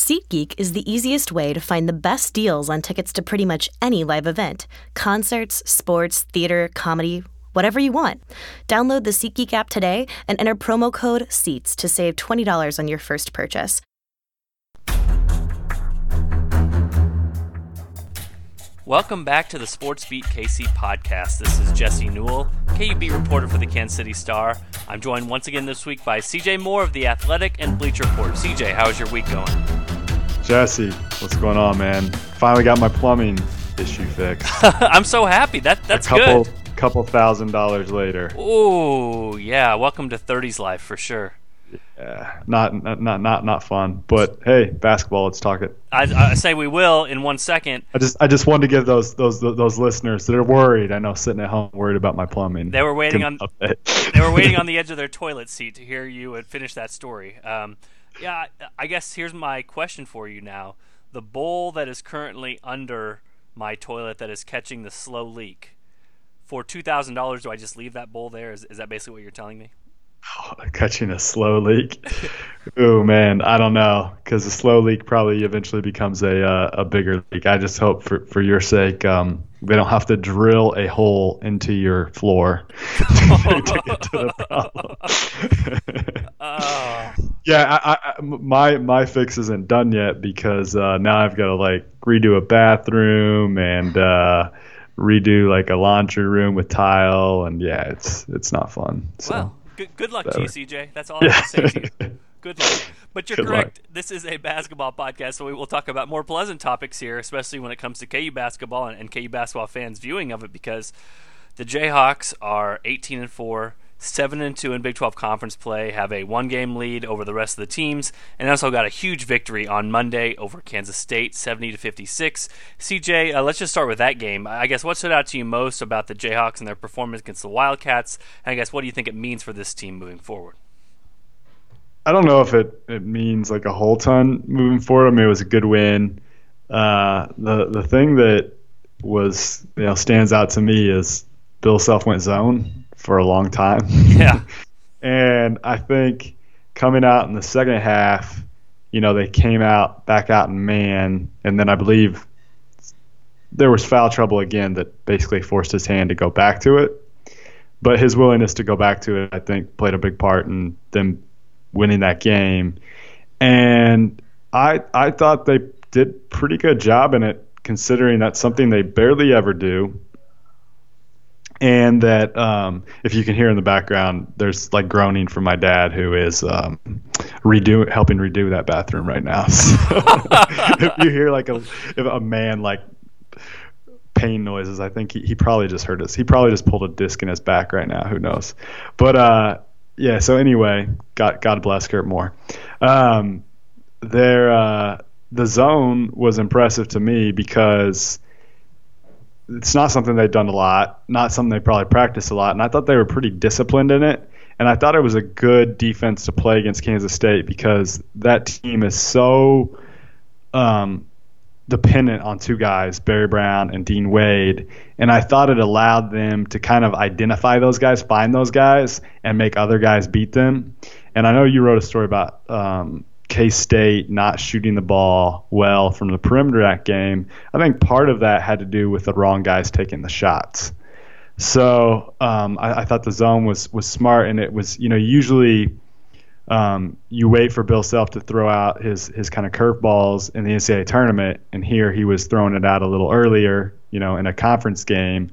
SeatGeek is the easiest way to find the best deals on tickets to pretty much any live event concerts, sports, theater, comedy, whatever you want. Download the SeatGeek app today and enter promo code SEATS to save $20 on your first purchase. Welcome back to the Sports Beat KC podcast. This is Jesse Newell, KUB reporter for the Kansas City Star. I'm joined once again this week by CJ Moore of The Athletic and Bleacher Report. CJ, how's your week going? Jesse, what's going on, man? Finally got my plumbing issue fixed. I'm so happy. That that's A couple, good. couple thousand dollars later. Oh yeah, welcome to 30s life for sure. Yeah, not not not not, fun. But hey, basketball. Let's talk it. I, I say we will in one second. I just I just wanted to give those those those listeners that are worried. I know sitting at home worried about my plumbing. They were waiting on them an update. they were waiting on the edge of their toilet seat to hear you and finish that story. Um, yeah, I- guess here's my question for you now: the bowl that is currently under my toilet that is catching the slow leak. For two thousand dollars, do I just leave that bowl there? Is, is that basically what you're telling me? catching a slow leak. oh man, I don't know because the slow leak probably eventually becomes a uh, a bigger leak. I just hope for for your sake, um, they don't have to drill a hole into your floor to get to the problem. Oh, yeah, I, I, my my fix isn't done yet because uh, now I've got to like redo a bathroom and uh, redo like a laundry room with tile, and yeah, it's it's not fun. So. well, good, good luck to you. CJ. That's all I have to say to you. Good luck. But you're Good luck. correct. This is a basketball podcast, so we will talk about more pleasant topics here, especially when it comes to KU basketball and, and KU basketball fans' viewing of it, because the Jayhawks are 18 and 4, 7 and 2 in Big 12 conference play, have a one-game lead over the rest of the teams, and also got a huge victory on Monday over Kansas State, 70 to 56. CJ, uh, let's just start with that game. I guess what stood out to you most about the Jayhawks and their performance against the Wildcats, and I guess what do you think it means for this team moving forward? I don't know if it, it means like a whole ton moving forward. I mean, it was a good win. Uh, the the thing that was you know stands out to me is Bill Self went zone for a long time. Yeah. and I think coming out in the second half, you know, they came out back out in man, and then I believe there was foul trouble again that basically forced his hand to go back to it. But his willingness to go back to it, I think, played a big part in them winning that game. And I I thought they did pretty good job in it, considering that's something they barely ever do. And that um, if you can hear in the background, there's like groaning from my dad, who is um, redo helping redo that bathroom right now. So if you hear like a if a man like pain noises. I think he, he probably just heard us. He probably just pulled a disc in his back right now. Who knows? But uh, yeah. So anyway, God God bless Kurt Moore. Um, there, uh, the zone was impressive to me because it's not something they've done a lot, not something they probably practice a lot, and I thought they were pretty disciplined in it. And I thought it was a good defense to play against Kansas State because that team is so um, dependent on two guys, Barry Brown and Dean Wade. And I thought it allowed them to kind of identify those guys, find those guys, and make other guys beat them. And I know you wrote a story about um, K State not shooting the ball well from the perimeter that game. I think part of that had to do with the wrong guys taking the shots. So um, I, I thought the zone was was smart, and it was you know usually um, you wait for Bill Self to throw out his his kind of curveballs in the NCAA tournament, and here he was throwing it out a little earlier, you know, in a conference game.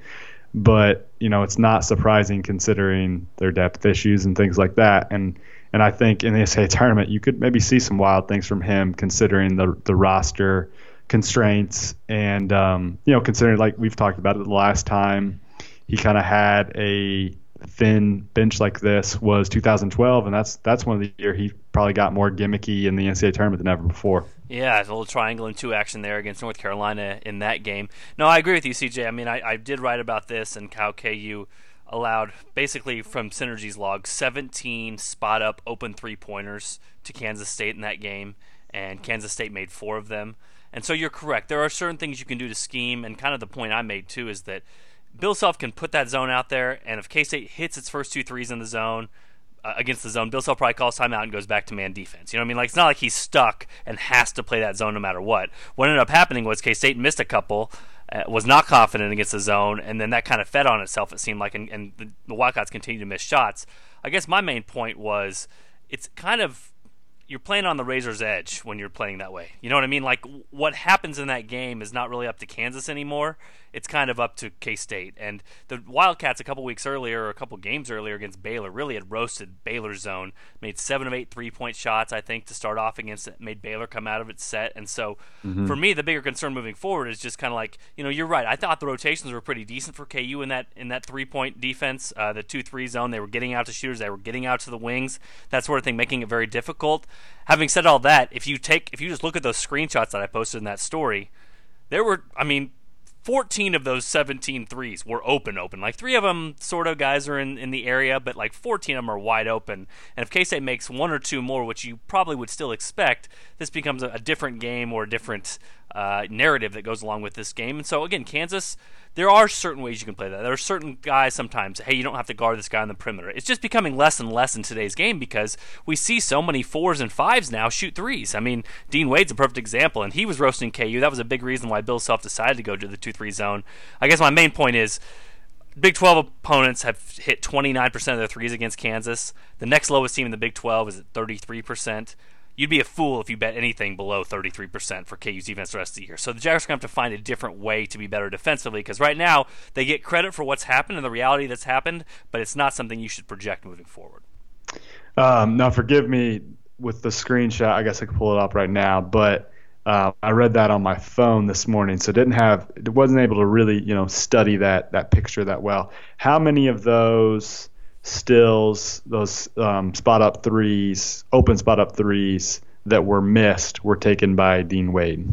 But you know, it's not surprising considering their depth issues and things like that. And and I think in the NCAA tournament, you could maybe see some wild things from him, considering the the roster constraints and um, you know, considering like we've talked about it the last time, he kind of had a thin bench like this was 2012, and that's that's one of the year he probably got more gimmicky in the NCAA tournament than ever before. Yeah, a little triangle and two action there against North Carolina in that game. No, I agree with you, CJ. I mean, I, I did write about this and how KU allowed basically from Synergy's log 17 spot up open three pointers to Kansas State in that game, and Kansas State made four of them. And so you're correct. There are certain things you can do to scheme, and kind of the point I made too is that Bill Self can put that zone out there, and if K State hits its first two threes in the zone, uh, against the zone, Bill Self probably calls timeout and goes back to man defense. You know what I mean? Like it's not like he's stuck and has to play that zone no matter what. What ended up happening was K State missed a couple, uh, was not confident against the zone, and then that kind of fed on itself. It seemed like, and, and the, the Wildcats continued to miss shots. I guess my main point was it's kind of you're playing on the razor's edge when you're playing that way. You know what I mean? Like what happens in that game is not really up to Kansas anymore it's kind of up to K State. And the Wildcats a couple weeks earlier, or a couple games earlier against Baylor, really had roasted Baylor's zone. Made seven of eight three point shots, I think, to start off against it. Made Baylor come out of its set. And so, mm-hmm. for me, the bigger concern moving forward is just kind of like, you know, you're right. I thought the rotations were pretty decent for KU in that in that three point defense, uh, the two three zone. They were getting out to shooters. They were getting out to the wings. That sort of thing, making it very difficult. Having said all that, if you take if you just look at those screenshots that I posted in that story, there were, I mean, 14 of those 17 threes were open, open. Like three of them, sort of guys are in, in the area, but like 14 of them are wide open. And if K State makes one or two more, which you probably would still expect, this becomes a, a different game or a different uh, narrative that goes along with this game. And so, again, Kansas there are certain ways you can play that. There are certain guys sometimes, hey, you don't have to guard this guy on the perimeter. It's just becoming less and less in today's game because we see so many fours and fives now shoot threes. I mean, Dean Wade's a perfect example, and he was roasting KU. That was a big reason why Bill Self decided to go to the 2 3 zone. I guess my main point is. Big 12 opponents have hit 29% of their threes against Kansas. The next lowest team in the Big 12 is at 33% you'd be a fool if you bet anything below 33% for KU's defense the rest of the year. So the Jayhawks are going to have to find a different way to be better defensively because right now they get credit for what's happened and the reality that's happened, but it's not something you should project moving forward. Um, now, forgive me with the screenshot. I guess I could pull it up right now, but uh, I read that on my phone this morning, so didn't have, wasn't able to really, you know, study that that picture that well. How many of those? Stills, those um, spot up threes, open spot up threes that were missed were taken by Dean Wade?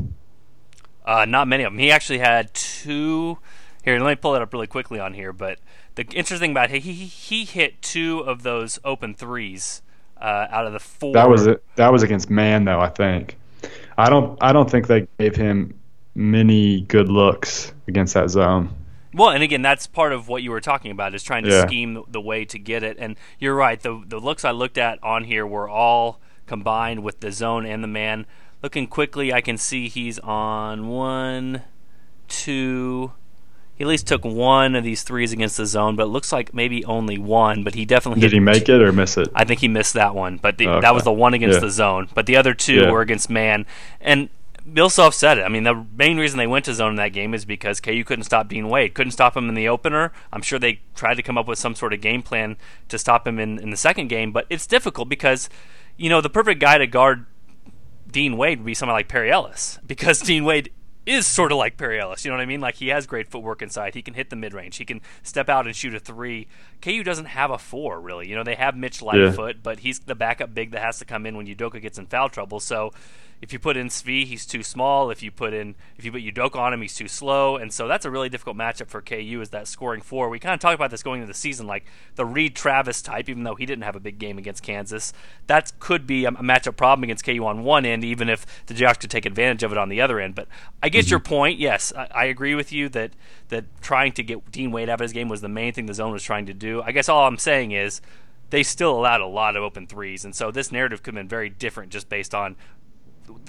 Uh, not many of them. He actually had two. Here, let me pull it up really quickly on here. But the interesting thing about it, he he hit two of those open threes uh, out of the four. That was it. That was against Man, though. I think. I don't. I don't think they gave him many good looks against that zone. Well, and again, that's part of what you were talking about is trying to yeah. scheme the, way to get it. And you're right. The the looks I looked at on here were all combined with the zone and the man. Looking quickly, I can see he's on one, two. He at least took one of these threes against the zone, but it looks like maybe only one. But he definitely did. He make it or miss it? I think he missed that one, but the, okay. that was the one against yeah. the zone. But the other two yeah. were against man. And Bill Self said it. I mean, the main reason they went to zone in that game is because KU couldn't stop Dean Wade. Couldn't stop him in the opener. I'm sure they tried to come up with some sort of game plan to stop him in, in the second game, but it's difficult because, you know, the perfect guy to guard Dean Wade would be someone like Perry Ellis because Dean Wade is sort of like Perry Ellis. You know what I mean? Like he has great footwork inside. He can hit the mid range. He can step out and shoot a three. KU doesn't have a four really. You know they have Mitch Lightfoot, yeah. but he's the backup big that has to come in when Udoka gets in foul trouble. So if you put in Svi, he's too small. If you put in if you put Udoka on him, he's too slow. And so that's a really difficult matchup for KU is that scoring four. We kind of talked about this going into the season, like the Reid Travis type, even though he didn't have a big game against Kansas. That could be a, matchup problem against KU on one end, even if the Jayhawks could take advantage of it on the other end. But I get mm-hmm. your point. Yes, I, I agree with you that that trying to get Dean Wade out of his game was the main thing the zone was trying to do. I guess all I'm saying is they still allowed a lot of open threes, and so this narrative could have been very different just based on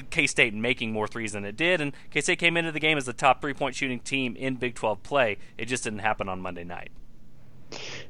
K State making more threes than it did, and K State came into the game as the top three point shooting team in Big 12 play. It just didn't happen on Monday night.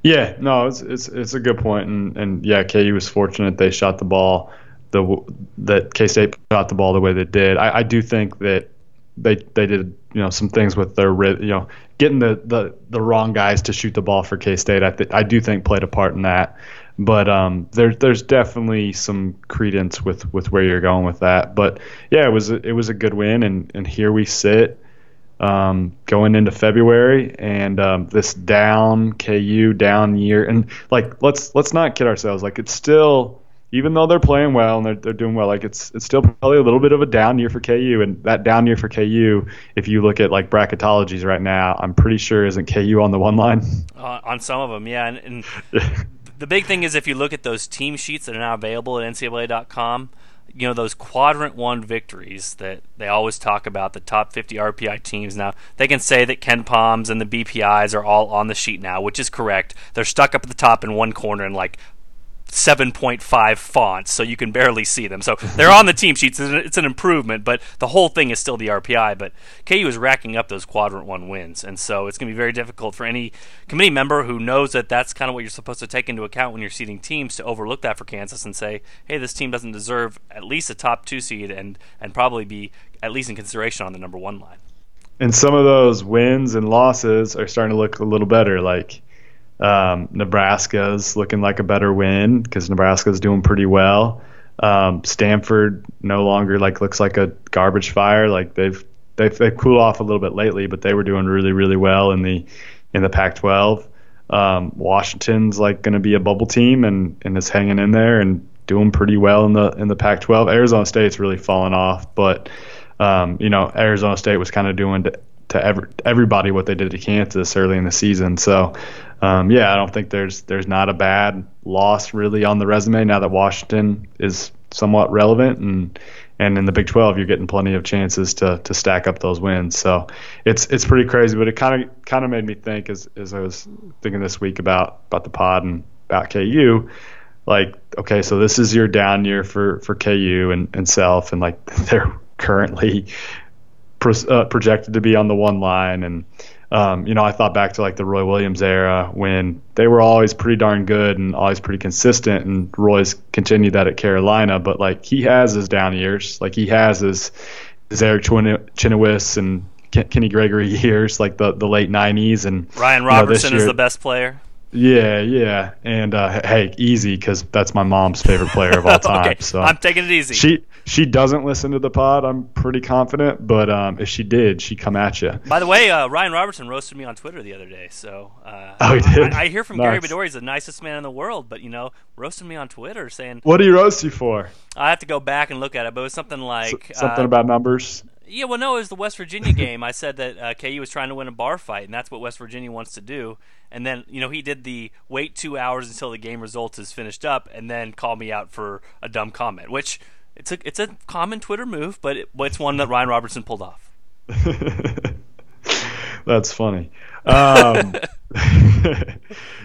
Yeah, no, it's it's it's a good point, and and yeah, KU was fortunate they shot the ball the that K State shot the ball the way they did. I, I do think that they they did you know some things with their you know getting the the, the wrong guys to shoot the ball for K State. I th- I do think played a part in that. But um, there's there's definitely some credence with, with where you're going with that. But yeah, it was a, it was a good win, and, and here we sit um, going into February, and um, this down KU down year, and like let's let's not kid ourselves. Like it's still even though they're playing well and they're, they're doing well, like it's it's still probably a little bit of a down year for KU. And that down year for KU, if you look at like bracketologies right now, I'm pretty sure isn't KU on the one line. Uh, on some of them, yeah. And, and the big thing is if you look at those team sheets that are now available at NCAA.com, you know those quadrant one victories that they always talk about the top 50 RPI teams. Now they can say that KenPom's and the BPI's are all on the sheet now, which is correct. They're stuck up at the top in one corner and like 7.5 fonts, so you can barely see them. So they're on the team sheets. It's an improvement, but the whole thing is still the RPI. But KU is racking up those quadrant one wins, and so it's going to be very difficult for any committee member who knows that that's kind of what you're supposed to take into account when you're seeding teams to overlook that for Kansas and say, hey, this team doesn't deserve at least a top two seed and and probably be at least in consideration on the number one line. And some of those wins and losses are starting to look a little better, like um, Nebraska's looking like a better win because Nebraska's doing pretty well. Um, Stanford no longer like looks like a garbage fire. Like they've they've they've cooled off a little bit lately, but they were doing really really well in the in the Pac-12. Um, Washington's like going to be a bubble team and and is hanging in there and doing pretty well in the in the Pac-12. Arizona State's really fallen off, but um, you know Arizona State was kind of doing to, to every, everybody what they did to Kansas early in the season. So um, yeah, I don't think there's there's not a bad loss really on the resume now that Washington is somewhat relevant and and in the Big 12 you're getting plenty of chances to to stack up those wins. So it's it's pretty crazy, but it kind of kind of made me think as as I was thinking this week about about the pod and about KU like okay so this is your down year for for KU and, and self and like they're currently pro, uh, projected to be on the one line and um, you know, I thought back to like the Roy Williams era when they were always pretty darn good and always pretty consistent, and Roy's continued that at Carolina. But like he has his down years, like he has his his Eric Chenowith and Kenny Gregory years, like the the late '90s, and Ryan Robertson you know, year, is the best player. Yeah, yeah, and uh, hey, easy because that's my mom's favorite player of all time. okay. So I'm taking it easy. She she doesn't listen to the pod. I'm pretty confident, but um, if she did, she'd come at you. By the way, uh, Ryan Robertson roasted me on Twitter the other day. So uh, oh, he did. I, I hear from nice. Gary Bedore, he's the nicest man in the world, but you know, roasted me on Twitter saying, "What do you roast you for?" I have to go back and look at it, but it was something like S- something uh, about numbers. Yeah, well, no, it was the West Virginia game. I said that uh, KU was trying to win a bar fight, and that's what West Virginia wants to do. And then, you know, he did the wait two hours until the game results is finished up, and then call me out for a dumb comment, which it's a it's a common Twitter move, but it, it's one that Ryan Robertson pulled off. That's funny. Um,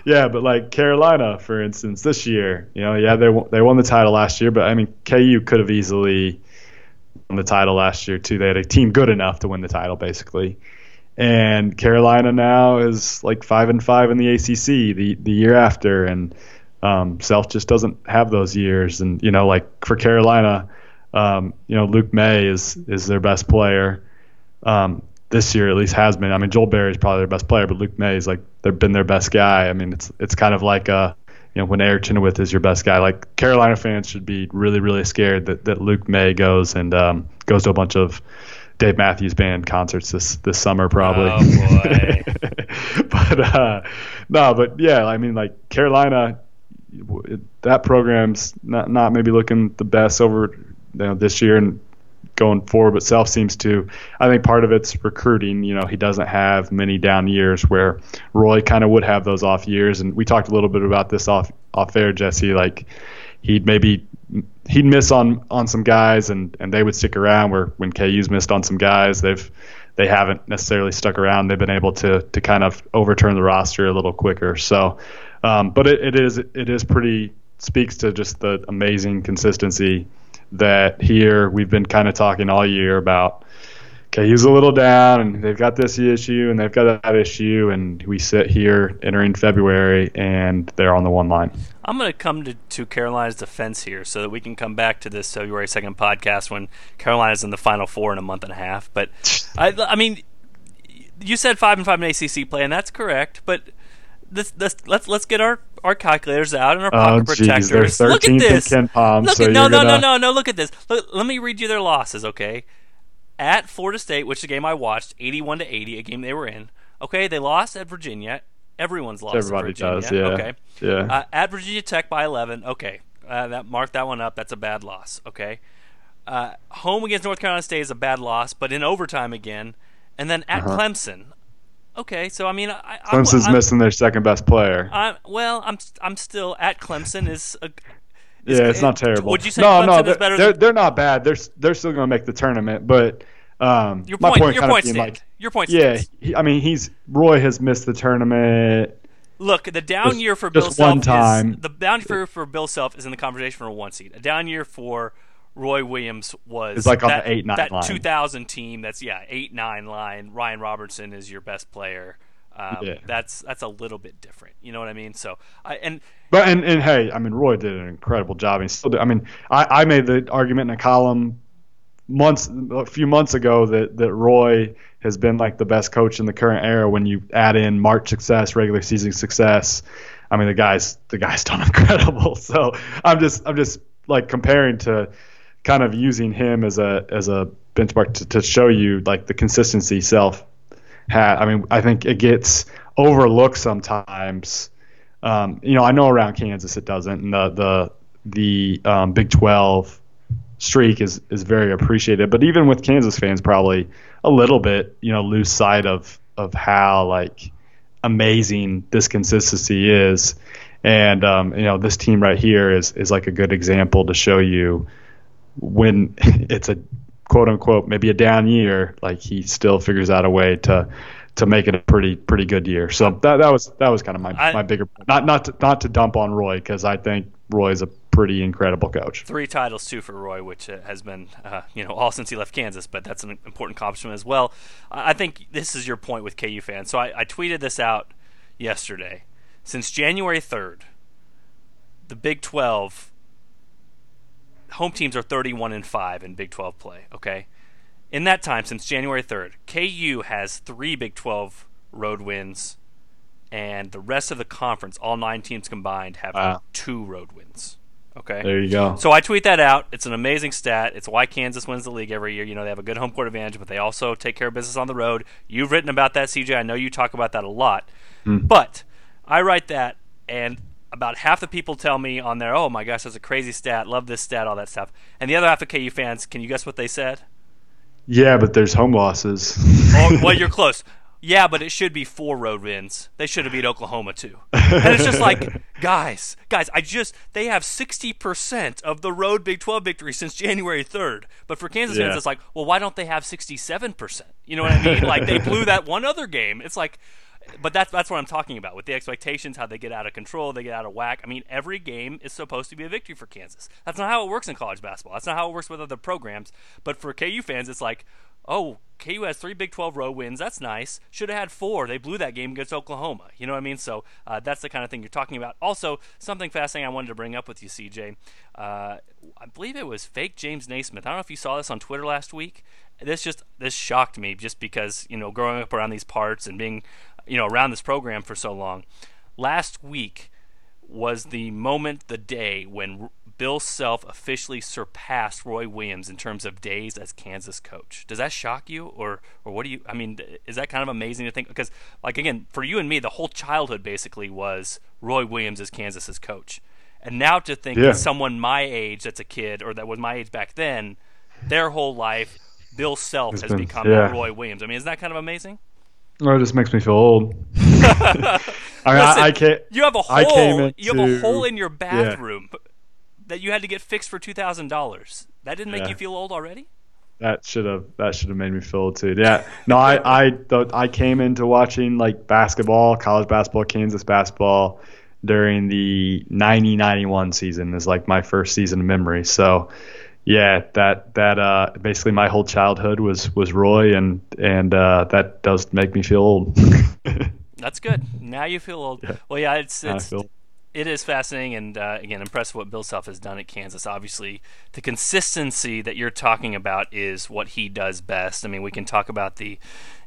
yeah, but like Carolina, for instance, this year, you know, yeah, they they won the title last year, but I mean, KU could have easily won the title last year too. They had a team good enough to win the title, basically. And Carolina now is like five and five in the ACC the the year after, and um, Self just doesn't have those years. And you know, like for Carolina, um, you know, Luke Maye is is their best player. Um, this year at least has been. I mean, Joel Berry is probably their best player, but Luke Maye is like they've been their best guy. I mean, it's it's kind of like uh, you know, when Eric Chenowith is your best guy. Like Carolina fans should be really really scared that that Luke Maye goes and um, goes to a bunch of Dave Matthews Band concerts this this summer probably. Oh but uh, no, but yeah, I mean like Carolina, that program's not not maybe looking the best over you know this year and going forward, but Self seems to. I think part of it's recruiting. You know, he doesn't have many down years where Roy kind of would have those off years, and we talked a little bit about this off off air, Jesse. Like he'd maybe he'd miss on on some guys and and they would stick around where when KU's missed on some guys they've they haven't necessarily stuck around they've been able to to kind of overturn the roster a little quicker so um, but it, it is it is pretty speaks to just the amazing consistency that here we've been kind of talking all year about okay, he's a little down, and they've got this issue, and they've got that issue, and we sit here entering February, and they're on the one line. I'm going to come to, to Carolina's defense here so that we can come back to this February 2nd podcast when Carolina's in the Final Four in a month and a half. But, I, I mean, you said 5 and 5 in ACC play, and that's correct, but this, this, let's let's get our, our calculators out and our oh, pocket oh, protectors. Look at this. KenPom, look so at, no, no, gonna... no, no, no. Look at this. Look, let me read you their losses, okay? at Florida State, which is a game I watched, 81 to 80, a game they were in. Okay, they lost at Virginia. Everyone's lost. Everybody does, yeah. Okay. Yeah. Uh, at Virginia Tech by 11. Okay, uh, that mark that one up. That's a bad loss. Okay. Uh, home against North Carolina State is a bad loss, but in overtime again, and then at uh-huh. Clemson. Okay, so I mean, I, Clemson's I'm, missing their second best player. I'm, well, I'm I'm still at Clemson is a, yeah, it's not terrible. Would you say no, Clemson no, they're, better? They're, than... they're not bad. They're they're still going to make the tournament, but um, your point, point, your point stands. Like, your point yeah, he, I mean, he's Roy has missed the tournament. Look, the down Just- year for Bill Self is the down year for Bill Self is in the conversation for a one seed. A down year for Roy Williams was It's like on that, the 8-9 that line. 2000 team. That's yeah, eight nine line. Ryan Robertson is your best player. Um, Yeah. That's that's a little bit different. You know what I mean? So I and But and, and hey, I mean Roy did an incredible job. And still, did, I mean, I, I made the argument in a column months a few months ago that that Roy has been like the best coach in the current era when you add in March success, regular season success. I mean the guy's the guy's done incredible. So I'm just I'm just like comparing to kind of using him as a as a benchmark to, to show you like the consistency self had. I mean I think it gets overlooked sometimes. Um, you know, I know around Kansas it doesn't, and the the the um, Big 12 streak is is very appreciated. But even with Kansas fans, probably a little bit, you know, lose sight of of how like amazing this consistency is. And um, you know, this team right here is is like a good example to show you when it's a quote unquote maybe a down year, like he still figures out a way to to make it a pretty pretty good year. So that that was that was kind of my, I- my bigger not not to, not to dump on Roy because I think Roy is a pretty incredible coach. three titles too for Roy, which uh, has been uh, you know all since he left Kansas, but that's an important accomplishment as well. I I think this is your point with KU fans. So I, I tweeted this out yesterday. Since January third, the Big Twelve home teams are thirty-one and five in Big Twelve play. Okay, in that time since January third, KU has three Big Twelve road wins. And the rest of the conference, all nine teams combined, have Wow. two road wins. Okay. There you go. So I tweet that out. It's an amazing stat. It's why Kansas wins the league every year. You know, they have a good home court advantage, but they also take care of business on the road. You've written about that, CJ. I know you talk about that a lot. Hmm. But I write that, and about half the people tell me on there, oh my gosh, that's a crazy stat. Love this stat, all that stuff. And the other half of KU fans, can you guess what they said? Yeah, but there's home losses. Oh, well, you're close. Yeah, but it should be four road wins. They should have beat Oklahoma too. And it's just like, guys, guys, I just they have sixty percent of the road Big Twelve victory since January third. But for Kansas fans, it's like, well, why don't they have sixty-seven percent? You know what I mean? like they blew that one other game. It's like, but that's that's what I'm talking about with the expectations, how they get out of control, they get out of whack. I mean, every game is supposed to be a victory for Kansas. That's not how it works in college basketball. That's not how it works with other programs. But for KU fans, it's like, oh, KU has three Big 12 row wins. That's nice. Should have had four. They blew that game against Oklahoma. You know what I mean? So uh, that's the kind of thing you're talking about. Also, something fascinating I wanted to bring up with you, CJ. Uh, I believe it was fake James Naismith. I don't know if you saw this on Twitter last week. This just this shocked me just because you know growing up around these parts and being you know around this program for so long. Last week was the moment, the day when R- Bill Self officially surpassed Roy Williams in terms of days as Kansas coach. Does that shock you, or or what do you? I mean, is that kind of amazing to think? Because like again, for you and me, the whole childhood basically was Roy Williams as Kansas's coach, and now to think Yeah. that someone my age, that's a kid, or that was my age back then, their whole life, Bill Self It's has been- become yeah. Roy Williams. I mean, isn't that kind of amazing? Oh, it just makes me feel old. I mean, Listen, I, I can't. You have a hole. You have a hole in your bathroom that you had to get fixed for two thousand dollars. That didn't make Yeah. you feel old already. That should have that should have made me feel old too. Yeah. No, I I I came into watching like basketball, college basketball, Kansas basketball during the 90-91 season is like my first season of memory. So yeah, that that uh basically my whole childhood was was Roy and and uh that does make me feel old. That's good. Now you feel old. Well, yeah, it's it's it is fascinating and uh, again impressive what Bill Self has done at Kansas. Obviously, the consistency that you're talking about is what he does best. I mean, we can talk about the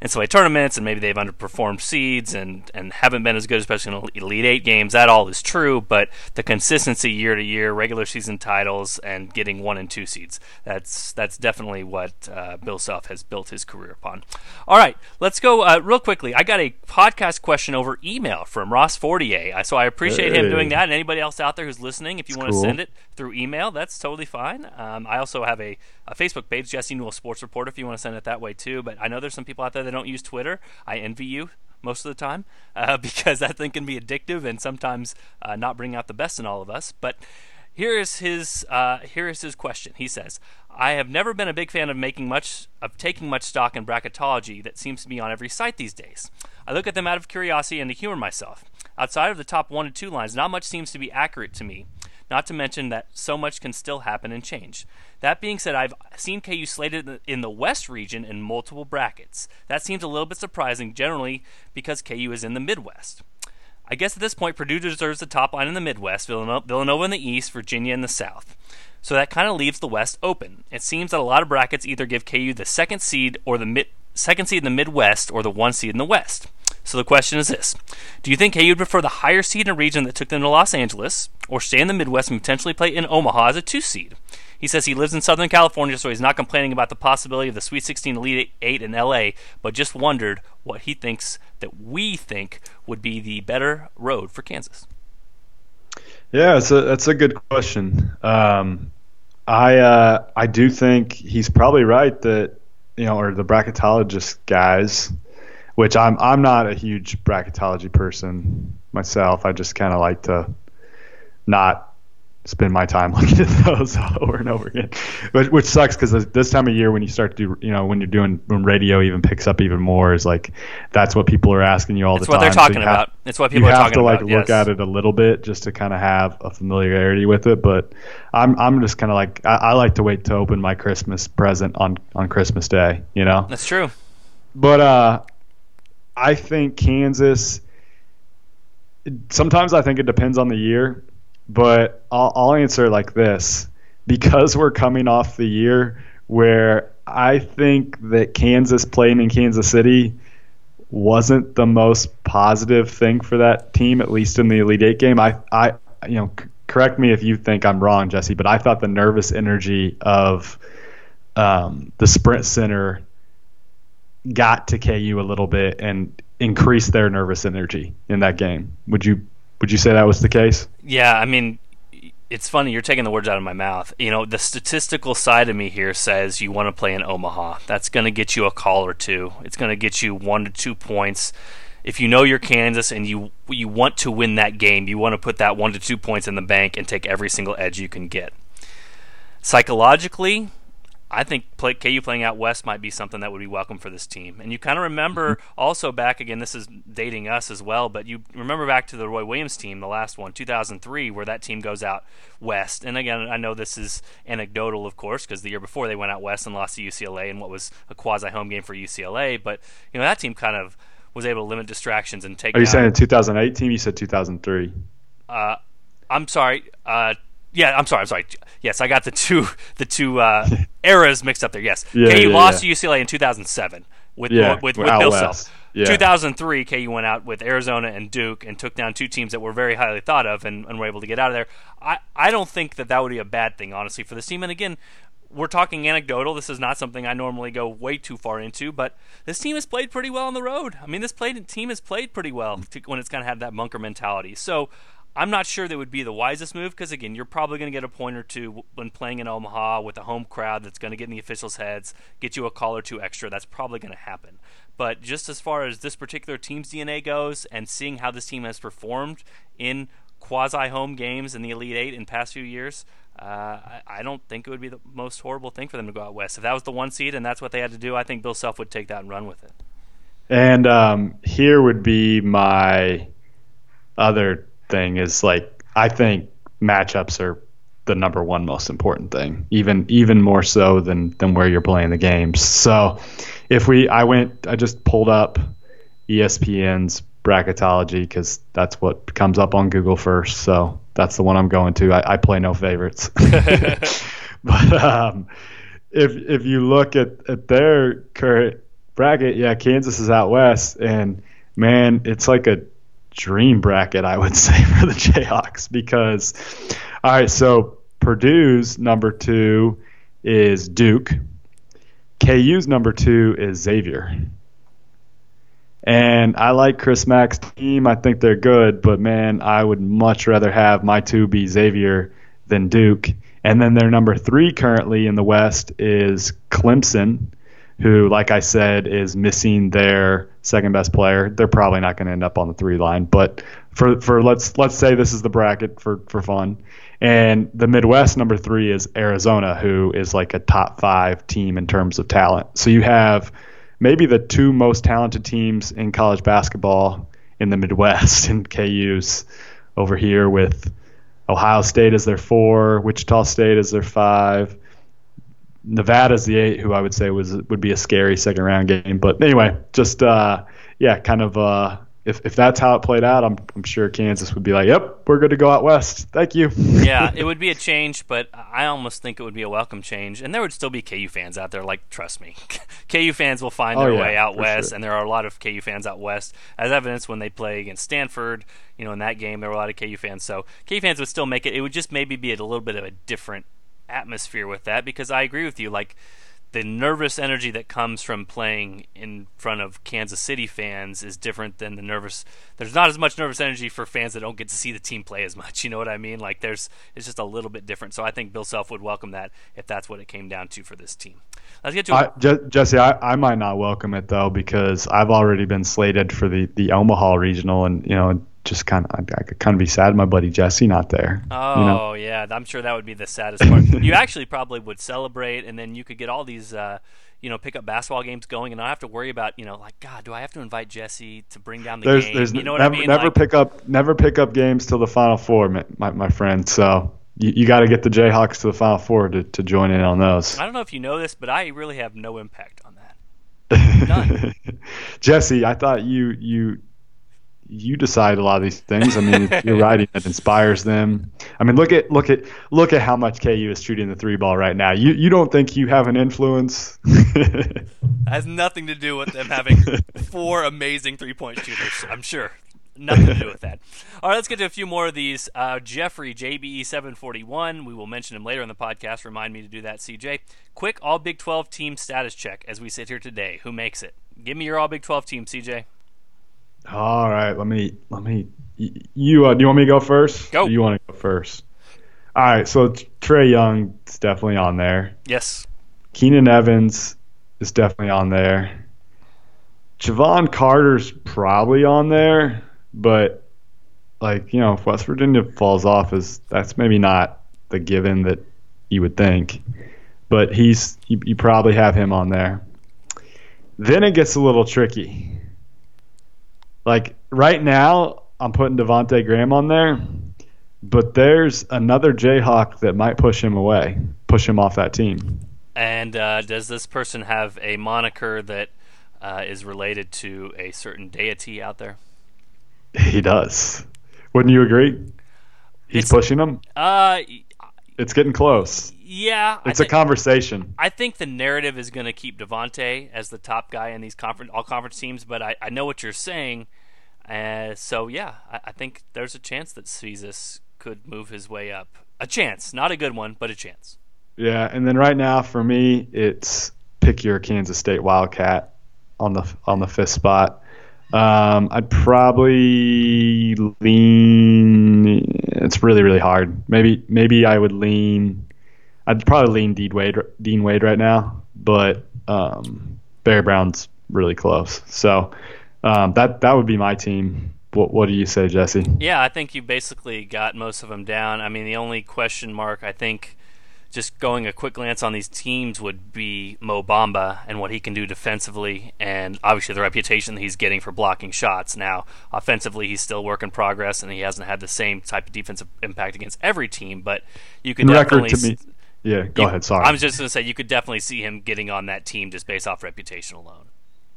NCAA tournaments and maybe they've underperformed seeds and and haven't been as good, especially in Elite Eight games. That all is true, but the consistency year to year, regular season titles, and getting one and two seeds. That's that's definitely what uh, Bill Self has built his career upon. All right, let's go uh, real quickly. I got a podcast question over email from Ross Fortier, so I appreciate him Hey. Doing that. And anybody else out there who's listening, if you want to send it through email, that's totally fine. Um, I also have a, a Facebook page, Jesse Newell Sports Report, if you want to send it that way too. But I know there's some people out there that don't use Twitter. I envy you most of the time uh, because that thing can be addictive and sometimes uh, not bring out the best in all of us. But here is his uh, here is his question. He says, "I have never been a big fan of making much of taking much stock in bracketology that seems to be on every site these days. I look at them out of curiosity and to humor myself. Outside of the top one and two lines, not much seems to be accurate to me. Not to mention that so much can still happen and change. That being said, I've seen KU slated in the West region in multiple brackets. That seems a little bit surprising, generally because KU is in the Midwest. I guess at this point, Purdue deserves the top line in the Midwest, Villanova in the East, Virginia in the South. So that kind of leaves the West open. It seems that a lot of brackets either give KU the second seed or the mid, second seed in the Midwest or the one seed in the West. So the question is this Do you think KU would prefer the higher seed in a region that took them to Los Angeles, or stay in the Midwest and potentially play in Omaha as a two seed? He says he lives in Southern California, so he's not complaining about the possibility of the Sweet 16 Elite 8 in LA, but just wondered what he thinks that we think would be the better road for Kansas. Yeah, it's a that's a good question. Um, I uh, I do think he's probably right that you know, or the bracketologist guys which I'm I'm not a huge bracketology person myself. I just kind of like to not spend my time looking at those over and over again, which, which sucks because this time of year when you start to do, you know, when you're doing when radio even picks up even more is like that's what people are asking you all that's the time. That's what they're talking so about. It's what people are talking about. You have to like look at it a little bit just to kind of have a familiarity with it. But I'm I'm just kind of like I, I like to wait to open my Christmas present on on Christmas Day. You know. That's true. But uh, I think Kansas. Sometimes I think it depends on the year, but I'll, I'll answer like this: because we're coming off the year where I think that Kansas playing in Kansas City wasn't the most positive thing for that team, at least in the Elite Eight game. I, I, you know, c- correct me if you think I'm wrong, Jesse, but I thought the nervous energy of um, the Sprint Center got to KU a little bit and increased their nervous energy in that game. Would you would you say that was the case? Yeah, I mean, it's funny you're taking the words out of my mouth. You know, the statistical side of me here says you want to play in Omaha. That's going to get you a call or two. It's going to get you 1 to 2 points. If you know you're Kansas and you you want to win that game, you want to put that 1 to 2 points in the bank and take every single edge you can get. Psychologically, I think play, KU playing out west might be something that would be welcome for this team. And you kind of remember mm-hmm. also back again. This is dating us as well, but you remember back to the Roy Williams team, the last one, 2003, where that team goes out west. And again, I know this is anecdotal, of course, because the year before they went out west and lost to UCLA in what was a quasi home game for UCLA. But you know that team kind of was able to limit distractions and take. Are you saying 2008 team? You said 2003. Uh, I'm sorry. Uh, yeah, I'm sorry. I'm sorry. Yes, I got the two the two uh, eras mixed up there. Yes, yeah, KU yeah, lost yeah. to UCLA in 2007 with yeah, with, with Bill Self. Yeah. 2003, KU went out with Arizona and Duke and took down two teams that were very highly thought of and, and were able to get out of there. I, I don't think that that would be a bad thing, honestly, for the team. And again, we're talking anecdotal. This is not something I normally go way too far into, but this team has played pretty well on the road. I mean, this played, team has played pretty well to, when it's kind of had that bunker mentality. So I'm not sure that would be the wisest move because again, you're probably going to get a point or two when playing in Omaha with a home crowd that's going to get in the officials' heads, get you a call or two extra. That's probably going to happen. But just as far as this particular team's DNA goes, and seeing how this team has performed in quasi home games in the Elite Eight in past few years, uh, I, I, don't think it would be the most horrible thing for them to go out west. If that was the one seed and that's what they had to do, I think Bill Self would take that and run with it. And um, here would be my other thing is like I think matchups are the number one most important thing, even even more so than than where you're playing the games. So if we, I went, I just pulled up ESPN's bracketology because that's what comes up on Google first. So that's the one I'm going to. I, I play no favorites. but um, if if you look at, at their current bracket, yeah, Kansas is out west, and man, it's like a dream bracket, I would say, for the Jayhawks because, all right, so Purdue's number two is Duke. KU's number two is Xavier. And I like Chris Mack's team. I think they're good, but man, I would much rather have my two be Xavier than Duke. And then their number three currently in the West is Clemson who, like I said, is missing their second best player. They're probably not going to end up on the three line, but for for let's let's say this is the bracket for for fun. And the Midwest number three is Arizona, who is like a top five team in terms of talent. So you have maybe the two most talented teams in college basketball in the Midwest, and KU's over here with Ohio State as their four, Wichita State as their five, Nevada's the eight, who I would say was would be a scary second round game. But anyway, just uh, yeah, kind of uh, if if that's how it played out, I'm I'm sure Kansas would be like, yep, we're good to go out west. Thank you. yeah, it would be a change, but I almost think it would be a welcome change, and there would still be KU fans out there. Like, trust me, KU fans will find their oh, yeah, way out west, sure. and there are a lot of KU fans out west, as evidence when they play against Stanford. You know, in that game, there were a lot of KU fans, so KU fans would still make it. It would just maybe be a little bit of a different atmosphere with that because I agree with you. Like the nervous energy that comes from playing in front of Kansas City fans is different than the nervous. There's not as much nervous energy for fans that don't get to see the team play as much. You know what I mean? Like there's it's just a little bit different. So I think Bill Self would welcome that if that's what it came down to for this team. Let's get to I, Jesse. I, I might not welcome it though because I've already been slated for the the Omaha regional, and you know just kind of I, I, could kind of be sad my buddy Jesse not there. Oh you know? yeah, I'm sure that would be the saddest part. you actually probably would celebrate, and then you could get all these. Uh, you know, pick up basketball games going, and not have to worry about, you know, like God, do I have to invite Jesse to bring down the there's, game? There's you know what never, I mean? Never like, pick up, never pick up games till the Final Four, my my, my friend. So you, you got to get the Jayhawks to the Final Four to, to join in on those. I don't know if you know this, but I really have no impact on that. None. Jesse, I thought you you you decide a lot of these things. I mean, you're writing that inspires them. I mean, look at look at look at how much KU is shooting the three ball right now. You you don't think you have an influence? has nothing to do with them having four amazing three point shooters. I'm sure. Nothing to do with that. All right, let's get to a few more of these. Uh, Jeffrey, JBE741. We will mention him later in the podcast. Remind me to do that, CJ. Quick All Big 12 team status check as we sit here today. Who makes it? Give me your All Big 12 team, CJ. All right, let me let me. You uh, do you want me to go first? Go. you want to go first? All right, so Trae Young is definitely on there. Yes. Keenan Evans is definitely on there. Jevon Carter's probably on there, but like you know, if West Virginia falls off, is that's maybe not the given that you would think. But he's you, you probably have him on there. Then it gets a little tricky. Like right now, I'm putting Devonte Graham on there, but there's another Jayhawk that might push him away, push him off that team. And uh, does this person have a moniker that uh, is related to a certain deity out there? He does. Wouldn't you agree? He's It's- pushing him. Uh, It's getting close. Yeah. It's a conversation. I think the narrative is going to keep Devonte as the top guy in these conference all conference teams, but I, I know what you're saying. Uh, so yeah, I, I think there's a chance that Cezus could move his way up. A chance, not a good one, but a chance. Yeah, and then right now for me, it's pick your Kansas State Wildcat on the on the fifth spot. Um, I'd probably lean. It's really really hard. Maybe maybe I would lean. I'd probably lean Dean Wade Dean Wade right now, but um, Barry Brown's really close. So um, that that would be my team. What, what do you say, Jesse? Yeah, I think you basically got most of them down. I mean, the only question mark I think, just going a quick glance on these teams, would be Mo Bamba and what he can do defensively, and obviously the reputation that he's getting for blocking shots. Now, offensively, he's still work in progress, and he hasn't had the same type of defensive impact against every team. But you could Record definitely. to me. Yeah, go you- ahead. Sorry. I was just going to say you could definitely see him getting on that team just based off reputation alone.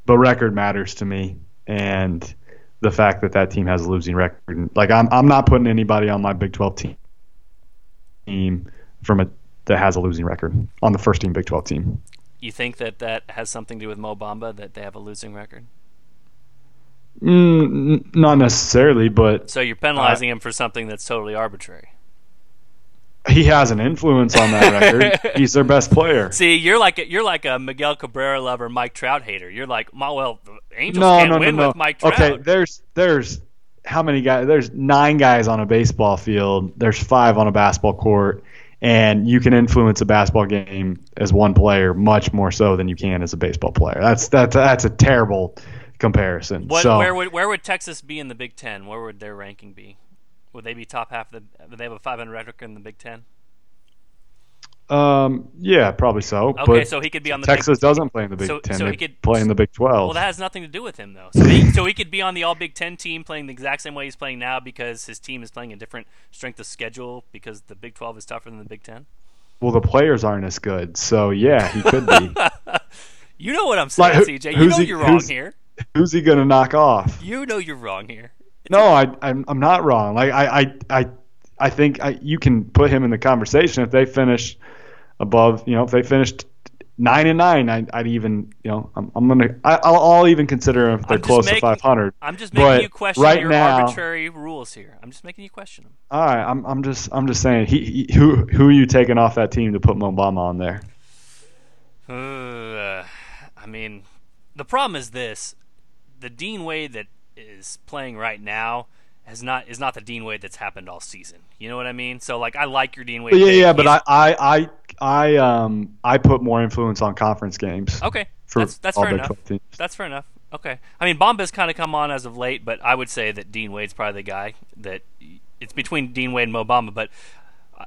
but record matters to me, and the fact that that team has a losing record. Like I'm, I'm not putting anybody on my Big 12 team team from a that has a losing record on the first team Big 12 team. You think that that has something to do with Mo Bamba that they have a losing record? Mm, not necessarily, but So you're penalizing him for something that's totally arbitrary. He has an influence on that record. He's their best player. See, you're like a, you're like a Miguel Cabrera lover, Mike Trout hater. You're like, "Ma- well, the Angels No, can't no, win no. with Mike Trout. Okay, there's there's how many guys? There's nine guys on a baseball field. There's five on a basketball court, and you can influence a basketball game as one player much more so than you can as a baseball player. That's that's that's a terrible comparison. What, so where would where would Texas be in the Big Ten? Where would their ranking be? Would they be top half of the? Would they have a 500 record in the Big Ten? Um, yeah, probably so. Okay, but so he could be on the Texas Big, doesn't play in the Big so- Ten. so they he could- play in the Big Twelve. Well, that has nothing to do with him though. So he, so he could be on the All Big Ten team playing the exact same way he's playing now because his team is playing a different strength of schedule because the Big Twelve is tougher than the Big Ten. well, the players aren't as good, so yeah, he could be. You know what I'm saying, Like, who- CJ. You know he- you're wrong here. Who's he gonna knock off? You know you're wrong here. No, I, I'm, I'm not wrong. Like I, I, I, I think I, you can put him in the conversation if they finish above. You know, if they finished nine and nine, I, I'd even, you know, I'm, I'm gonna, I, I'll, I'll even consider him if they're close making- to 500. I'm just making But you question right your now- arbitrary rules here. I'm just making you question them. All right, I'm, I'm just, I'm just saying, he, he, who, who are you taking off that team to put Mo Bamba on there? Uh, I mean, the problem is this: the Dean Wade that is playing right now has not is not the Dean Wade that's happened all season. You know what I mean? So like, I like your Dean Wade. Yeah, pick. yeah, but I, I, I, I, um, I put more influence on conference games. okay, that's that's fair enough. That's fair enough. Okay, I mean, Bamba's kind of come on as of late, but I would say that Dean Wade's probably the guy that it's between Dean Wade and Mo Bamba, but.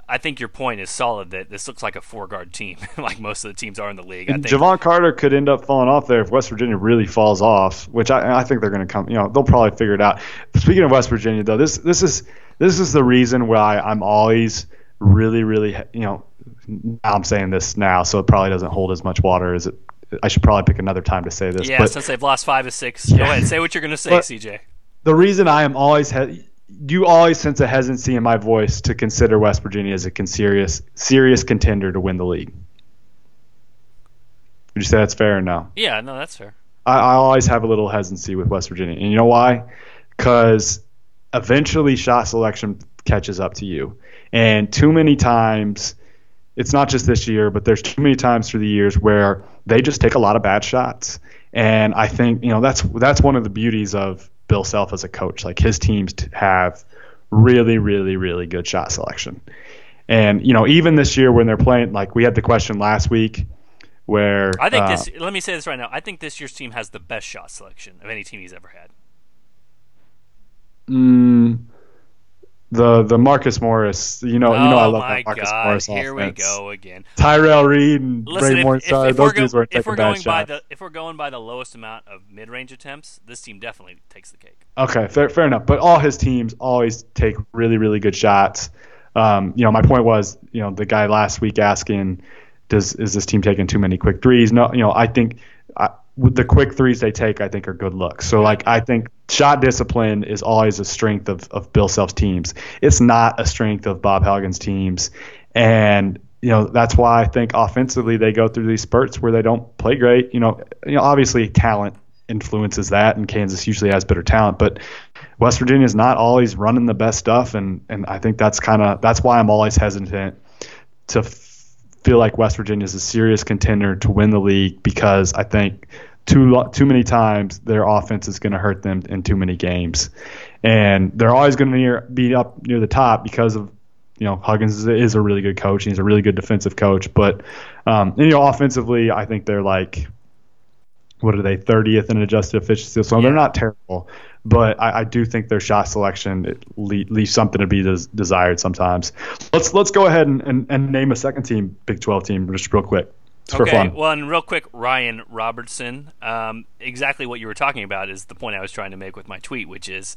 I think your point is solid that this looks like a four guard team, like most of the teams are in the league. I think Jevon Carter could end up falling off there if West Virginia really falls off, which I, I think they're going to come. You know, they'll probably figure it out. Speaking of West Virginia, though, this this is this is the reason why I'm always really, really, you know, now I'm saying this now, so it probably doesn't hold as much water as it. I should probably pick another time to say this. Yeah, but since they've lost five to six. Go Yeah. ahead, say what you're going to say, But- CJ. the reason I am always he- you always sense a hesitancy in my voice to consider West Virginia as a con- serious serious contender to win the league. Would you say that's fair or no? Yeah, no, that's fair. I, I always have a little hesitancy with West Virginia, and you know why? Because eventually shot selection catches up to you, and too many times, it's not just this year, but there's too many times through the years where they just take a lot of bad shots, and I think you know that's that's one of the beauties of Bill Self as a coach. Like his teams have really, really, really good shot selection, and you know even this year when they're playing, like we had the question last week. Where I think uh, this. Let me say this right now. I think this year's team has the best shot selection of any team he's ever had. Mm, the the Marcus Morris, you know, you know, I oh love that Marcus God! Morris Here we go again. Tyrel Reed and Listen, Ray Morningstar, those we're, dudes weren't if taking we're bad going by shots. the if we're going by the lowest amount of mid-range attempts, this team definitely takes the cake. Okay, fair, fair enough. But all his teams always take really, really good shots. Um, you know, my point was, you know, the guy last week asking, does is this team taking too many quick threes? No, you know, I think I, the quick threes they take, I think are good looks. So like, I think shot discipline is always a strength of, of Bill Self's teams. It's not a strength of Bob Huggins's teams, and you know that's why I think offensively they go through these spurts where they don't play great. You know, you know, obviously talent influences that, and Kansas usually has better talent, but West Virginia is not always running the best stuff, and and I think that's kind of that's why I'm always hesitant to f- feel like West Virginia is a serious contender to win the league because I think too lo- too many times their offense is going to hurt them in too many games, and they're always going to be up near the top because of you know Huggins is, is a really good coach. He's a really good defensive coach, but um, and, you know offensively, I think they're like what are they 30th in adjusted efficiency, so they're not terrible. But I, I do think their shot selection leaves something to be des- desired sometimes. Let's let's go ahead and, and, and name a second team, Big 12 team, just real quick. It's for okay, fun. well, and real quick, Ryan Robertson. Um, exactly what you were talking about is the point I was trying to make with my tweet, which is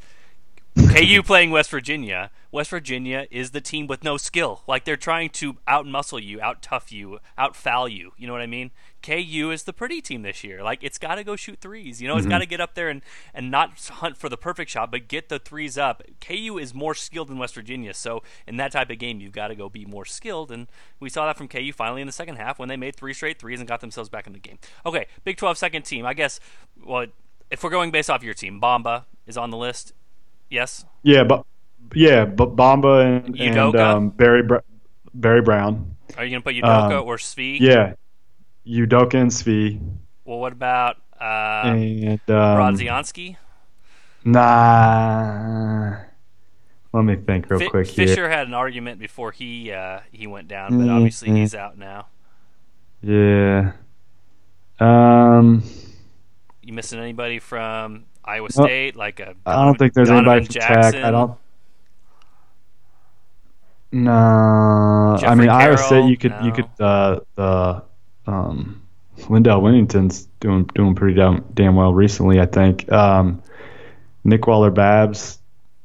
KU playing West Virginia. West Virginia is the team with no skill. Like they're trying to out muscle you, out tough you, out foul you. You know what I mean? KU is the pretty team this year. Like it's got to go shoot threes. You know, it's mm-hmm. got to get up there and and not hunt for the perfect shot, but get the threes up. KU is more skilled than West Virginia, so in that type of game, you've got to go be more skilled. And we saw that from KU finally in the second half when they made three straight threes and got themselves back in the game. Okay, Big 12 second team. I guess. Well, if we're going based off your team, Bamba is on the list. Yes. Yeah, but yeah, but Bamba and, and um, Barry Barry Brown. Are you going to put Udoka Um, or Svi? Yeah, Udoka and Svi Well, what about uh, and um, Brodziansky? Nah. Let me think real Fi- quick Fisher here. had an argument before he uh, he went down, but obviously he's out now. Yeah. Um. You missing anybody from Iowa Well, State? Like a I don't think there's Donovan anybody from Jackson? Tech. I don't. No, I Jeffrey mean Iowa State. You could you No. could uh, the um, Lindell Wigginton's doing doing pretty damn, damn well recently. I think um, Nick Weiler-Babb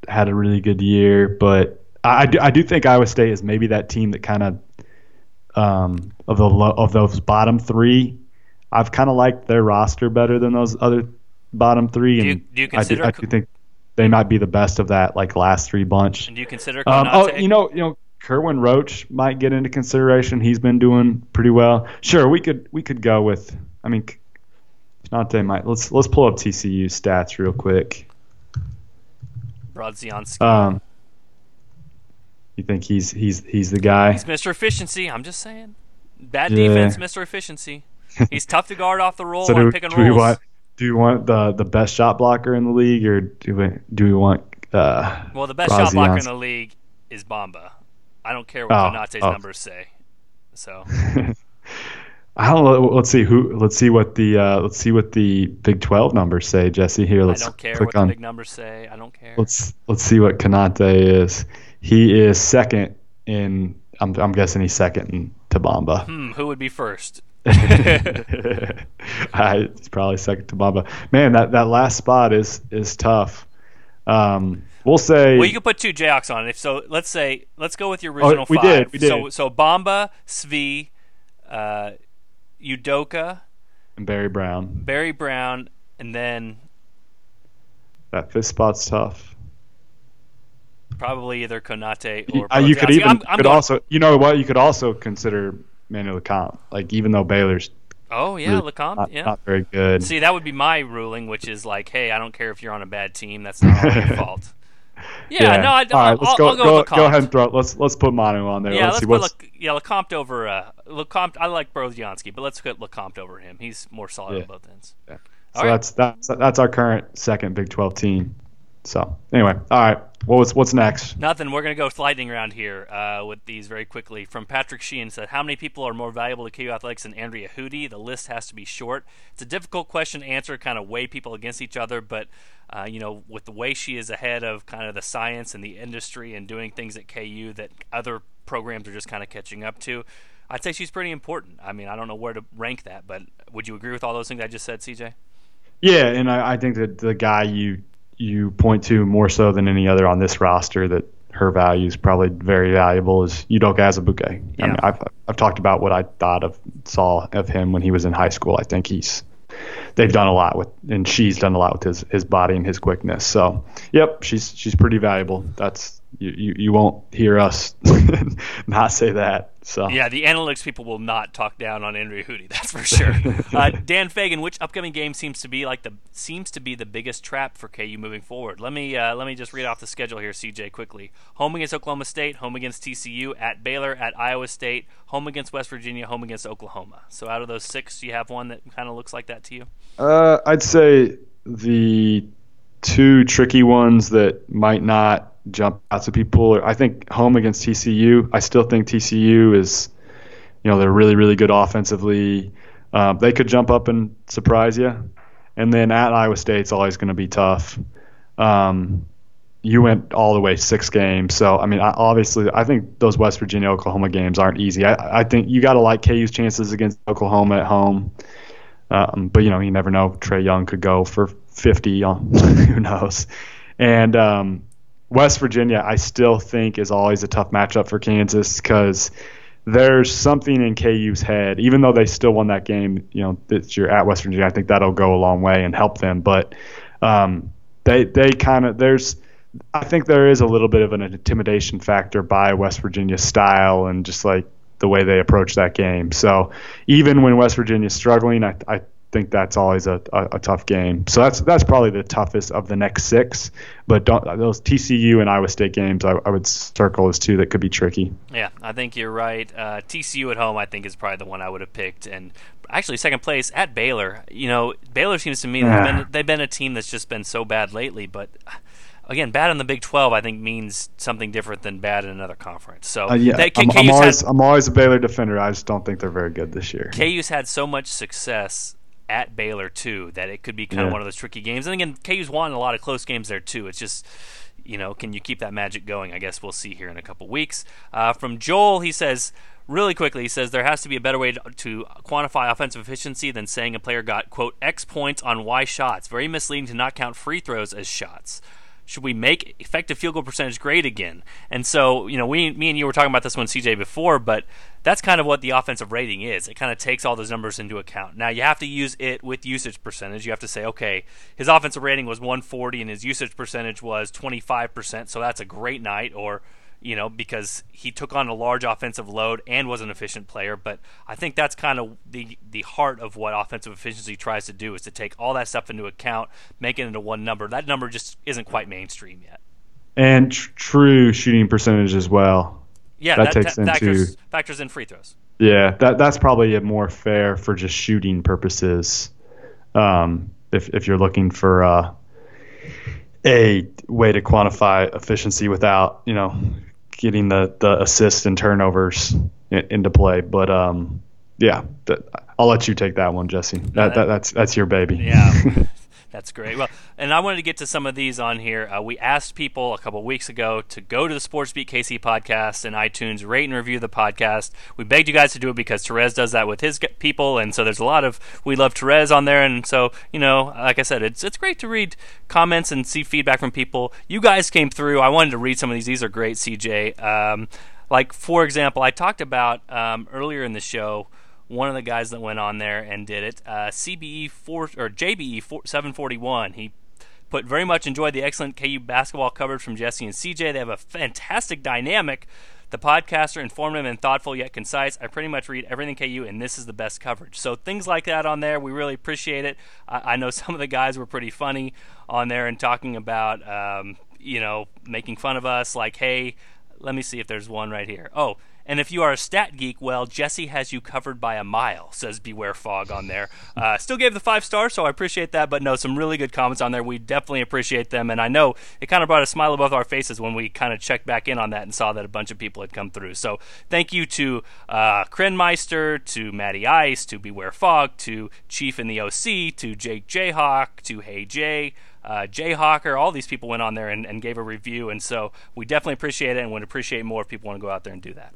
had a really good year, but I, I do I do think Iowa State is maybe that team that kind of um, of the lo- of those bottom three. I've kind of liked their roster better than those other bottom three, Do and you- do you I do, I do think they might be the best of that like last three bunch. And do you consider Um, oh, you know, you know, Kerwin Roach might get into consideration. He's been doing pretty well. Sure, we could we could go with. I mean, Konate might. Let's let's pull up TCU stats real quick. Brodziansky. Um, you think he's he's he's the guy? He's Mr. Efficiency. I'm just saying. Bad Yeah. defense, Mr. Efficiency. He's tough to guard off the roll so on do, pick and do we rolls. Do we want the the best shot blocker in the league, or do we do we want? Uh, well, the best shot blocker in the league is Bamba. I don't care what Oh, oh. numbers say. So I don't know. Let's see who. Let's see what the uh, let's see what the Big Twelve numbers say, Jesse. Here, let's don't care click what the on. big numbers say. I don't care. Let's let's see what Konate is. He is second in. I'm I'm guessing he's second in to Bamba. Hmm, who would be first? I, he's probably second to Bamba. Man, that, that last spot is is tough. Um, we'll say. Well, you could put two Jayhawks on it. If so, let's say let's go with your original Oh, we five. did, we did. So so Bamba, Svi, uh, Udoka, and Barry Brown. Barry Brown, and then That fifth spot's tough. probably either Konate or. Uh, you could even I'm, I'm could going- also you know what you could also consider Manuel Lecomte. Like even though Baylor's Oh yeah, really Lecomte. not, yeah. not very good. See, that would be my ruling, which is like, hey, I don't care if you're on a bad team. That's not all your fault. Yeah, no, I, All right, I'll, let's go I'll go, go, with go ahead and throw. It. Let's let's put Manu on there. Yeah, let's let's see put what's. Le, yeah Lecomte over uh, Lecomte. I like Brodziansky, but let's put Lecomte over him. He's more solid Yeah. on both ends. So All right. that's that's that's our current second Big Twelve team. So anyway, all right. What was what's next? Nothing. We're gonna go lightning round here uh, with these very quickly. From Patrick Sheehan said, "How many people are more valuable to KU athletics than Andrea Hudy? The list has to be short. It's a difficult question to answer. Kind of weigh people against each other, but uh, you know, with the way she is ahead of kind of the science and the industry and doing things at KU that other programs are just kind of catching up to." I'd say she's pretty important. I mean, I don't know where to rank that, but would you agree with all those things I just said, CJ? Yeah, and I, I think that the guy you you point to more so than any other on this roster that her value is probably very valuable is Udoka Azubuike. I Yeah. mean, I've I've talked about what I thought of saw of him when he was in high school. I think he's they've done a lot with and she's done a lot with his his body and his quickness. So, yep, she's she's pretty valuable. That's you you, you won't hear us not say that. So Yeah, the analytics people will not talk down on Andrew Hudy, that's for sure. uh, Dan Fagan, which upcoming game seems to be like the seems to be the biggest trap for KU moving forward? Let me uh, let me just read off the schedule here, CJ, quickly. Home against Oklahoma State, home against TCU, at Baylor, at Iowa State, home against West Virginia, home against Oklahoma. So out of those six, do you have one that kind of looks like that to you? Uh, I'd say the two tricky ones that might not jump out to people. I think home against TCU. I still think TCU is, you know, they're really really good offensively. Um, they could jump up and surprise you. And then at Iowa State's always going to be tough. Um, you went all the way six games, so I mean, I, obviously, I think those West Virginia Oklahoma games aren't easy. I, I think you got to like KU's chances against Oklahoma at home. Um, but you know, you never know. Trae Young could go for 50 on who knows. And um, West Virginia, I still think is always a tough matchup for Kansas because there's something in KU's head. Even though they still won that game, you know, that you're at West Virginia, I think that'll go a long way and help them. But um, they they kind of there's. I think there is a little bit of an intimidation factor by West Virginia's style and just like the way they approach that game. So even when West Virginia's struggling, I, I think that's always a, a, a tough game. So that's that's probably the toughest of the next six. But don't, those TCU and Iowa State games, I, I would circle as two that could be tricky. Yeah, I think you're right. Uh, TCU at home, I think, is probably the one I would have picked. And actually, second place at Baylor. You know, Baylor seems to me they've, been, they've been a team that's just been so bad lately. But again, bad in the Big 12, I think, means something different than bad in another conference. So Uh, yeah, they, I'm, I'm KU's, always had, I'm always a Baylor defender. I just don't think they're very good this year. KU's had so much success at Baylor too that it could be kind of one of those tricky games. And again, KU's won a lot of close games there too. It's just you know, can you keep that magic going? I guess we'll see here in a couple weeks. Uh, from Joel, he says, really quickly, he says there has to be a better way to, to, quantify offensive efficiency than saying a player got, quote, X points on Y shots. Very misleading to not count free throws as shots should we make effective field goal percentage great again? And so, you know, we, me and you were talking about this one, CJ, before, but that's kind of what the offensive rating is. It kind of takes all those numbers into account. Now, you have to use it with usage percentage. You have to say, okay, his offensive rating was 140 and his usage percentage was 25%, so that's a great night, or you know, because he took on a large offensive load and was an efficient player. But I think that's kind of the the heart of what offensive efficiency tries to do is to take all that stuff into account, make it into one number. That number just isn't quite mainstream yet. And tr- true shooting percentage as well. Yeah, that, that takes into factors, factors in free throws. Yeah, that that's probably a more fair for just shooting purposes. Um, if if you're looking for uh, a way to quantify efficiency without you know getting the the assists and turnovers in, into play. But um, yeah, I'll let you take that one, Jesse. That, that, that that's that's your baby. Yeah. That's great. Well, and I wanted to get to some of these on here. Uh, we asked people a couple weeks ago to go to the Sports Beat KC podcast and iTunes, rate and review the podcast. We begged you guys to do it because Terez does that with his people, and so there's a lot of we love Terez on there, and so you know, like I said, it's it's great to read comments and see feedback from people. You guys came through. I wanted to read some of these. These are great, CJ. Um, like for example, I talked about um, earlier in the show one of the guys that went on there and did it. Uh, CBE four or JBE four, 741. He put very much enjoyed the excellent KU basketball coverage from Jesse and CJ. They have a fantastic dynamic. The podcasts are informative and thoughtful yet concise. I pretty much read everything KU, and this is the best coverage. So things like that on there, we really appreciate it. I, I know some of the guys were pretty funny on there and talking about, um, you know, making fun of us. Like, hey, let me see if there's one right here. Oh, and if you are a stat geek, well, Jesse has you covered by a mile, says Beware Fog on there. Uh, still gave the five stars, so I appreciate that. But no, some really good comments on there. We definitely appreciate them. And I know it kind of brought a smile above our faces when we kind of checked back in on that and saw that a bunch of people had come through. So thank you to uh, Krenmeister, to Matty Ice, to Beware Fog, to Chief in the OC, to Jake Jayhawk, to Hey Jay uh, Jayhawker, all these people went on there and, and, gave a review. And so we definitely appreciate it and would appreciate more if people want to go out there and do that.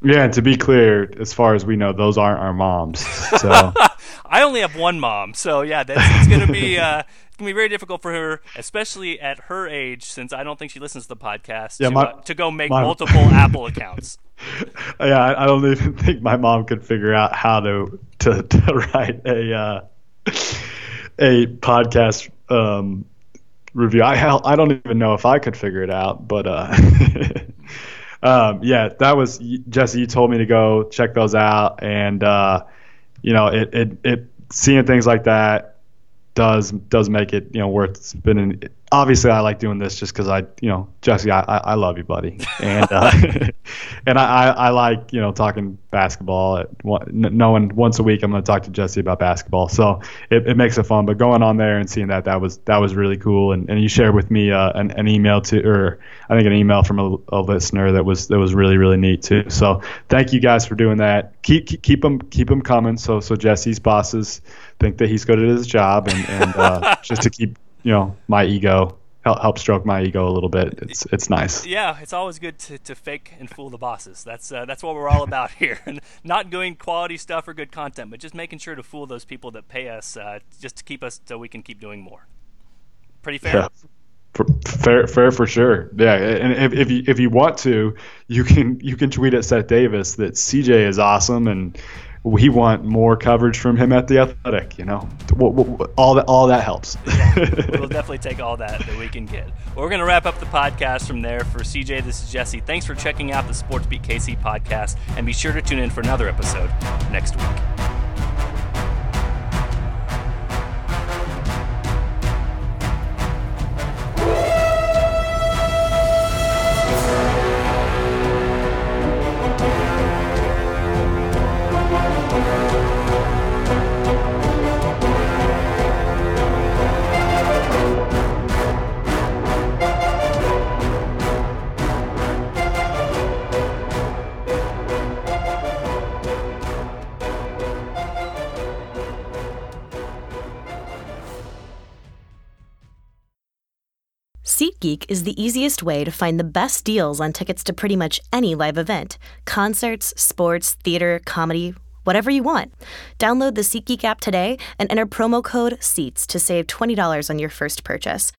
Yeah, and to be clear, as far as we know, those aren't our moms. So I only have one mom, so yeah, that's it's gonna be uh, it's gonna be very difficult for her, especially at her age, since I don't think she listens to the podcast. Yeah, to, my, uh, to go make my, multiple Apple accounts. Yeah, I, I, don't even think my mom could figure out how to to, to write a uh, a podcast um, review. I I don't even know if I could figure it out, but. Um, yeah, that was Jesse. You told me to go check those out, and uh, you know, it, it, it seeing things like that does does make it you know worth spending. Obviously, I like doing this just because I you know Jesse, I, I love you, buddy, and uh, and I, I like you know talking basketball. Knowing once a week I'm going to talk to Jesse about basketball, so it, it makes it fun. But going on there and seeing that that was that was really cool, and, and you shared with me uh, an, an email to or I think an email from a, a listener that was that was really really neat too. So thank you guys for doing that. Keep keep, keep them keep them coming. So so Jesse's bosses think that he's good at his job, and, and uh, just to keep you know my ego help, help stroke my ego a little bit. It's it's nice. Yeah, it's always good to, to fake and fool the bosses. That's uh, that's what we're all about here. Not doing quality stuff or good content, but just making sure to fool those people that pay us uh, just to keep us so we can keep doing more. Pretty fair. Yeah. Fair, fair for sure. Yeah, and if, if you if you want to, you can you can tweet at Seth Davis that CJ is awesome and we want more coverage from him at the Athletic. You know, all that all that helps. we'll definitely take all that that we can get. Well, we're going to wrap up the podcast from there. For CJ, this is Jesse. Thanks for checking out the Sports Beat KC podcast, and be sure to tune in for another episode next week. SeatGeek is the easiest way to find the best deals on tickets to pretty much any live event concerts, sports, theater, comedy, whatever you want. Download the SeatGeek app today and enter promo code SEATS to save $20 on your first purchase.